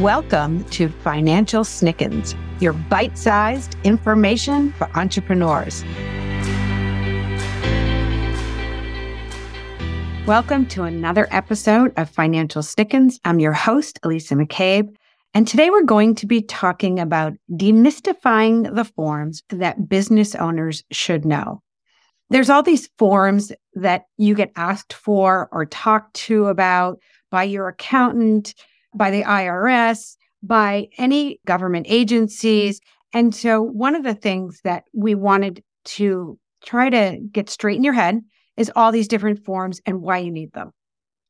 Welcome to Financial Snickens, your bite sized information for entrepreneurs. Welcome to another episode of Financial Snickens. I'm your host, Alisa McCabe. And today we're going to be talking about demystifying the forms that business owners should know. There's all these forms that you get asked for or talked to about by your accountant by the IRS, by any government agencies. And so, one of the things that we wanted to try to get straight in your head is all these different forms and why you need them.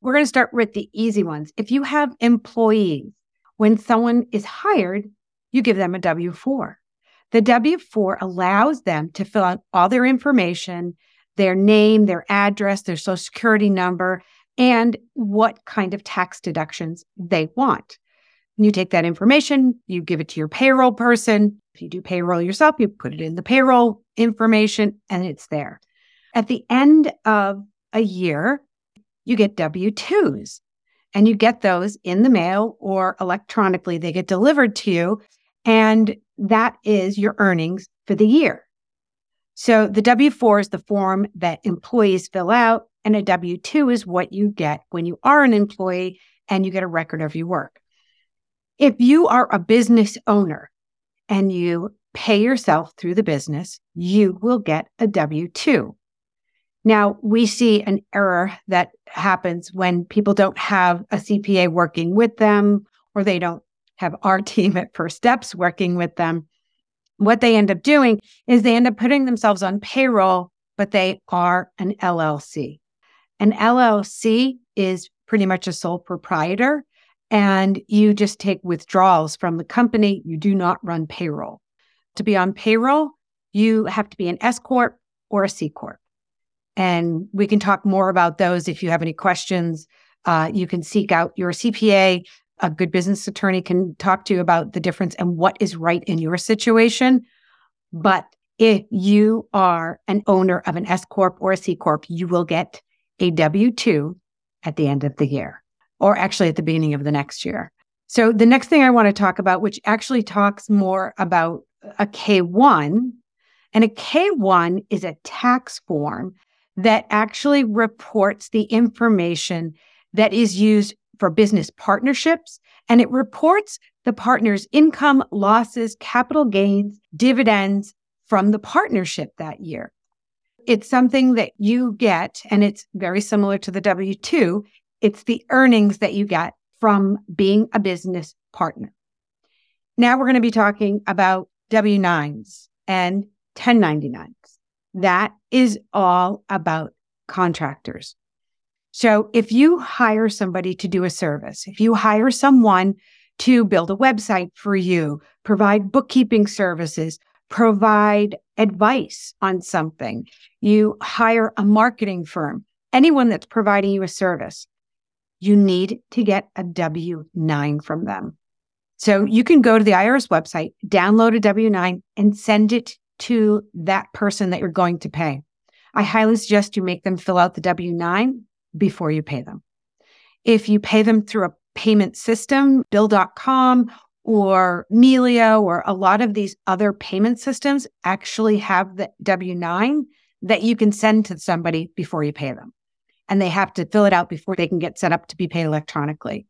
We're going to start with the easy ones. If you have employees, when someone is hired, you give them a W 4. The W 4 allows them to fill out all their information, their name, their address, their social security number, and what kind of tax deductions they want. You take that information, you give it to your payroll person. If you do payroll yourself, you put it in the payroll information and it's there. At the end of a year, you get W 2s and you get those in the mail or electronically. They get delivered to you. And that is your earnings for the year. So the W 4 is the form that employees fill out and a W 2 is what you get when you are an employee and you get a record of your work. If you are a business owner and you pay yourself through the business, you will get a W 2. Now, we see an error that happens when people don't have a CPA working with them or they don't have our team at First Steps working with them. What they end up doing is they end up putting themselves on payroll, but they are an LLC. An LLC is pretty much a sole proprietor, and you just take withdrawals from the company. You do not run payroll. To be on payroll, you have to be an S Corp or a C Corp. And we can talk more about those if you have any questions. Uh, you can seek out your CPA. A good business attorney can talk to you about the difference and what is right in your situation. But if you are an owner of an S Corp or a C Corp, you will get a W 2 at the end of the year, or actually at the beginning of the next year. So, the next thing I want to talk about, which actually talks more about a K1, and a K1 is a tax form that actually reports the information that is used for business partnerships and it reports the partner's income, losses, capital gains, dividends from the partnership that year. It's something that you get, and it's very similar to the W 2. It's the earnings that you get from being a business partner. Now we're going to be talking about W 9s and 1099s. That is all about contractors. So if you hire somebody to do a service, if you hire someone to build a website for you, provide bookkeeping services, provide advice on something, you hire a marketing firm, anyone that's providing you a service, you need to get a W 9 from them. So you can go to the IRS website, download a W 9, and send it to that person that you're going to pay. I highly suggest you make them fill out the W 9 before you pay them. If you pay them through a payment system, bill.com or Melio or a lot of these other payment systems actually have the W 9 that you can send to somebody before you pay them. And they have to fill it out before they can get set up to be paid electronically.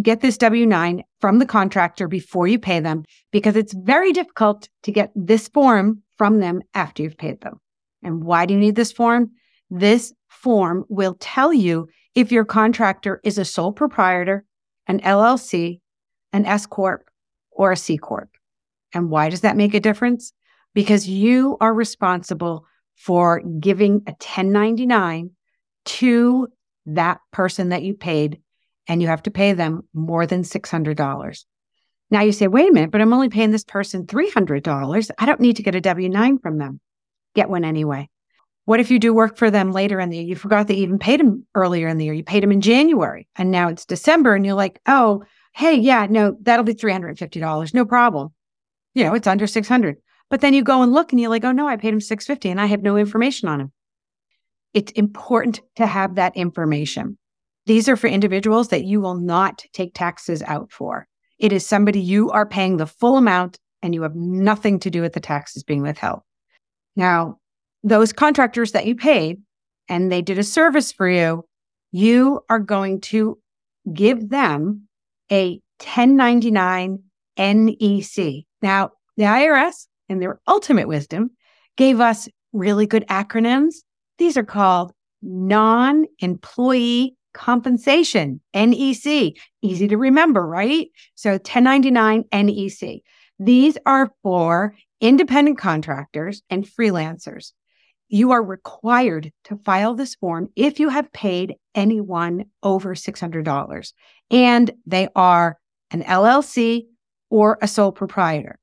Get this W 9 from the contractor before you pay them because it's very difficult to get this form from them after you've paid them. And why do you need this form? This form will tell you if your contractor is a sole proprietor, an LLC, an S Corp, or a C Corp. And why does that make a difference? Because you are responsible for giving a 1099 to that person that you paid, and you have to pay them more than $600. Now you say, wait a minute, but I'm only paying this person $300. I don't need to get a W 9 from them. Get one anyway. What if you do work for them later in the year? You forgot you even paid them earlier in the year. You paid them in January and now it's December and you're like, oh, hey, yeah, no, that'll be $350. No problem. You know, it's under 600. But then you go and look and you're like, oh no, I paid him 650 and I have no information on him. It's important to have that information. These are for individuals that you will not take taxes out for. It is somebody you are paying the full amount and you have nothing to do with the taxes being withheld. Now, those contractors that you paid and they did a service for you, you are going to give them a 1099 NEC. Now, the IRS, in their ultimate wisdom, gave us really good acronyms. These are called non employee compensation, NEC. Easy to remember, right? So 1099 NEC. These are for independent contractors and freelancers. You are required to file this form if you have paid anyone over $600 and they are an LLC or a sole proprietor.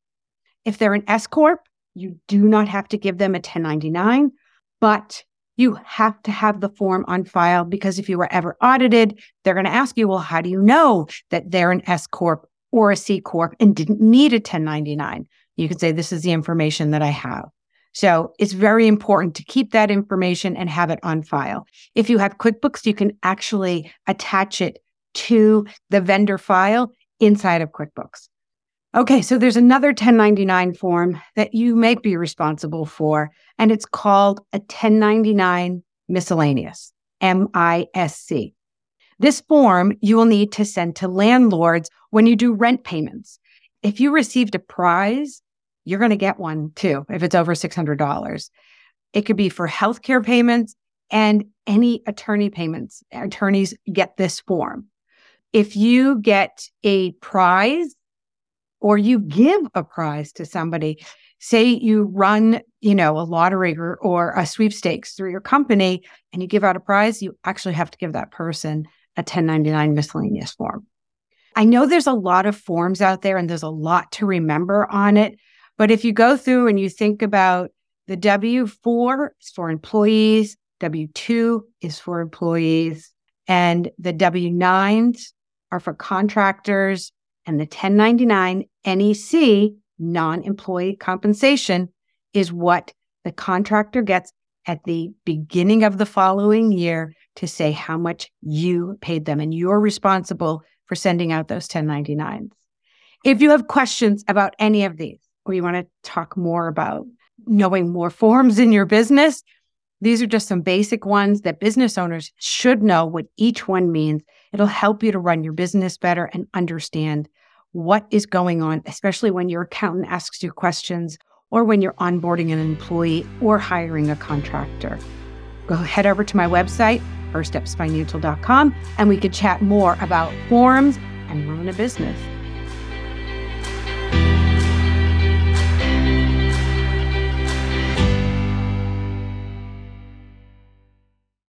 If they're an S Corp, you do not have to give them a 1099, but you have to have the form on file because if you were ever audited, they're going to ask you, well, how do you know that they're an S Corp or a C Corp and didn't need a 1099? You could say, this is the information that I have. So it's very important to keep that information and have it on file. If you have QuickBooks, you can actually attach it to the vendor file inside of QuickBooks. Okay, so there's another 1099 form that you may be responsible for, and it's called a 1099 miscellaneous, MISC. This form you will need to send to landlords when you do rent payments. If you received a prize, you're going to get one too if it's over $600. It could be for healthcare payments and any attorney payments. Attorneys get this form. If you get a prize, or you give a prize to somebody. Say you run, you know, a lottery or, or a sweepstakes through your company and you give out a prize, you actually have to give that person a 1099 miscellaneous form. I know there's a lot of forms out there and there's a lot to remember on it. But if you go through and you think about the W 4 is for employees, W 2 is for employees, and the W 9s are for contractors, and the 1099 NEC, non employee compensation, is what the contractor gets at the beginning of the following year to say how much you paid them. And you're responsible for sending out those 1099s. If you have questions about any of these, or you want to talk more about knowing more forms in your business, these are just some basic ones that business owners should know what each one means. It'll help you to run your business better and understand what is going on, especially when your accountant asks you questions or when you're onboarding an employee or hiring a contractor. Go head over to my website, firststepsfinancial.com, and we could chat more about forms and run a business.